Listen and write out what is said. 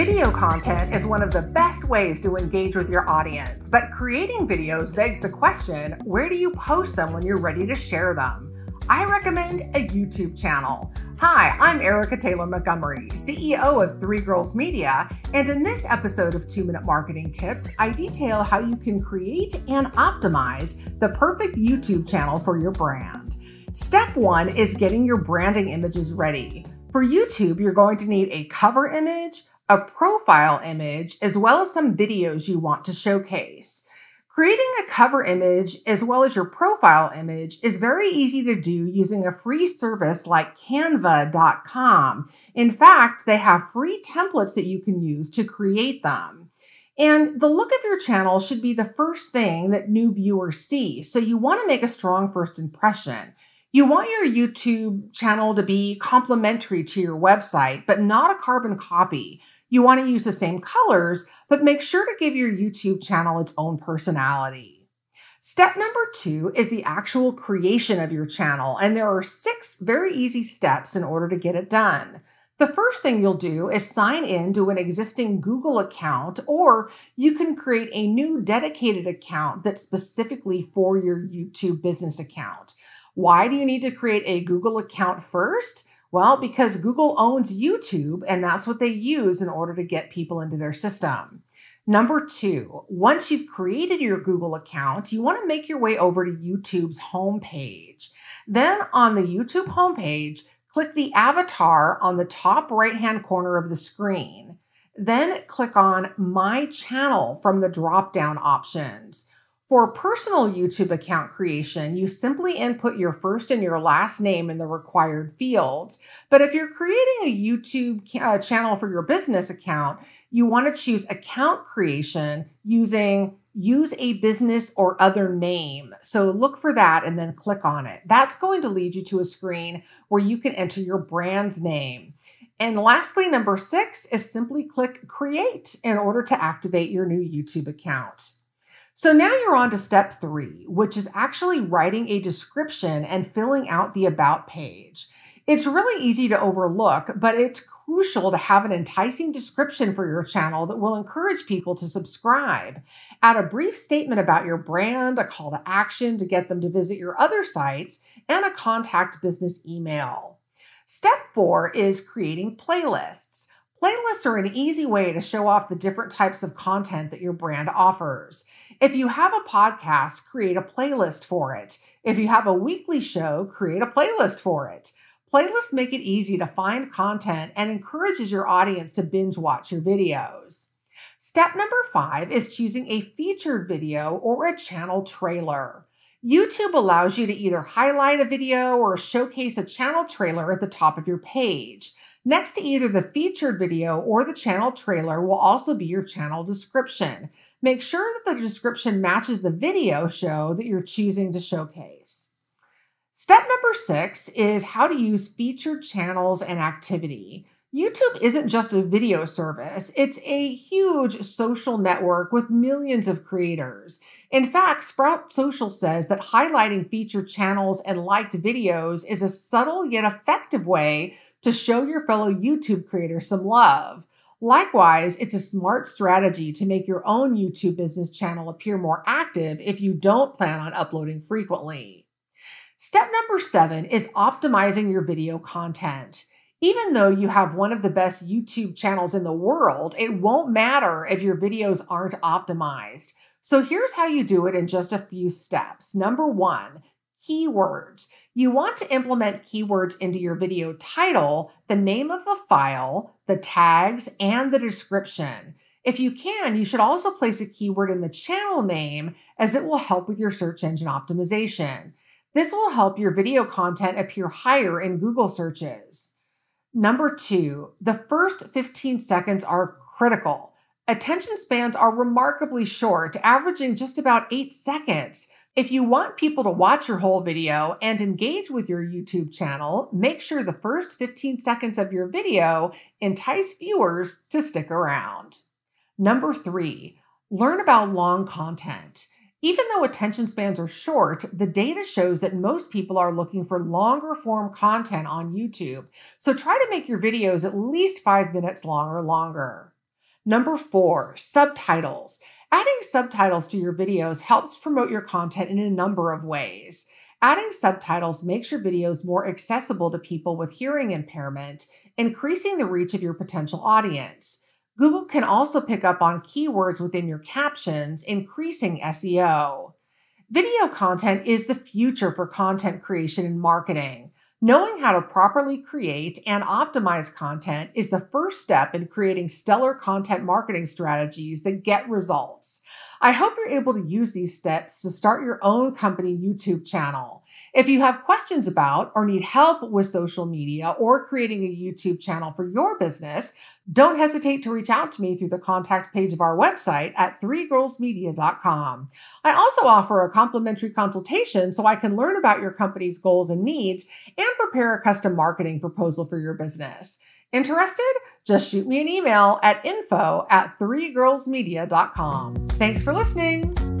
Video content is one of the best ways to engage with your audience, but creating videos begs the question where do you post them when you're ready to share them? I recommend a YouTube channel. Hi, I'm Erica Taylor Montgomery, CEO of Three Girls Media, and in this episode of Two Minute Marketing Tips, I detail how you can create and optimize the perfect YouTube channel for your brand. Step one is getting your branding images ready. For YouTube, you're going to need a cover image, a profile image, as well as some videos you want to showcase. Creating a cover image as well as your profile image is very easy to do using a free service like canva.com. In fact, they have free templates that you can use to create them. And the look of your channel should be the first thing that new viewers see. So you want to make a strong first impression. You want your YouTube channel to be complementary to your website, but not a carbon copy. You want to use the same colors, but make sure to give your YouTube channel its own personality. Step number two is the actual creation of your channel, and there are six very easy steps in order to get it done. The first thing you'll do is sign in to an existing Google account, or you can create a new dedicated account that's specifically for your YouTube business account. Why do you need to create a Google account first? Well, because Google owns YouTube and that's what they use in order to get people into their system. Number two, once you've created your Google account, you want to make your way over to YouTube's homepage. Then on the YouTube homepage, click the avatar on the top right hand corner of the screen. Then click on My Channel from the drop down options. For personal YouTube account creation, you simply input your first and your last name in the required fields. But if you're creating a YouTube uh, channel for your business account, you want to choose account creation using use a business or other name. So look for that and then click on it. That's going to lead you to a screen where you can enter your brand's name. And lastly, number six is simply click create in order to activate your new YouTube account. So now you're on to step three, which is actually writing a description and filling out the about page. It's really easy to overlook, but it's crucial to have an enticing description for your channel that will encourage people to subscribe. Add a brief statement about your brand, a call to action to get them to visit your other sites, and a contact business email. Step four is creating playlists. Playlists are an easy way to show off the different types of content that your brand offers. If you have a podcast, create a playlist for it. If you have a weekly show, create a playlist for it. Playlists make it easy to find content and encourages your audience to binge watch your videos. Step number five is choosing a featured video or a channel trailer. YouTube allows you to either highlight a video or showcase a channel trailer at the top of your page. Next to either the featured video or the channel trailer will also be your channel description. Make sure that the description matches the video show that you're choosing to showcase. Step number six is how to use featured channels and activity. YouTube isn't just a video service, it's a huge social network with millions of creators. In fact, Sprout Social says that highlighting featured channels and liked videos is a subtle yet effective way to show your fellow YouTube creators some love. Likewise, it's a smart strategy to make your own YouTube business channel appear more active if you don't plan on uploading frequently. Step number seven is optimizing your video content. Even though you have one of the best YouTube channels in the world, it won't matter if your videos aren't optimized. So here's how you do it in just a few steps. Number one, keywords. You want to implement keywords into your video title, the name of the file, the tags, and the description. If you can, you should also place a keyword in the channel name as it will help with your search engine optimization. This will help your video content appear higher in Google searches. Number two, the first 15 seconds are critical. Attention spans are remarkably short, averaging just about eight seconds. If you want people to watch your whole video and engage with your YouTube channel, make sure the first 15 seconds of your video entice viewers to stick around. Number three, learn about long content. Even though attention spans are short, the data shows that most people are looking for longer form content on YouTube. So try to make your videos at least five minutes long or longer. Number four, subtitles. Adding subtitles to your videos helps promote your content in a number of ways. Adding subtitles makes your videos more accessible to people with hearing impairment, increasing the reach of your potential audience. Google can also pick up on keywords within your captions, increasing SEO. Video content is the future for content creation and marketing. Knowing how to properly create and optimize content is the first step in creating stellar content marketing strategies that get results. I hope you're able to use these steps to start your own company YouTube channel. If you have questions about or need help with social media or creating a YouTube channel for your business, don't hesitate to reach out to me through the contact page of our website at threegirlsmedia.com. I also offer a complimentary consultation so I can learn about your company's goals and needs and prepare a custom marketing proposal for your business. Interested? Just shoot me an email at info at threegirlsmedia.com. Thanks for listening.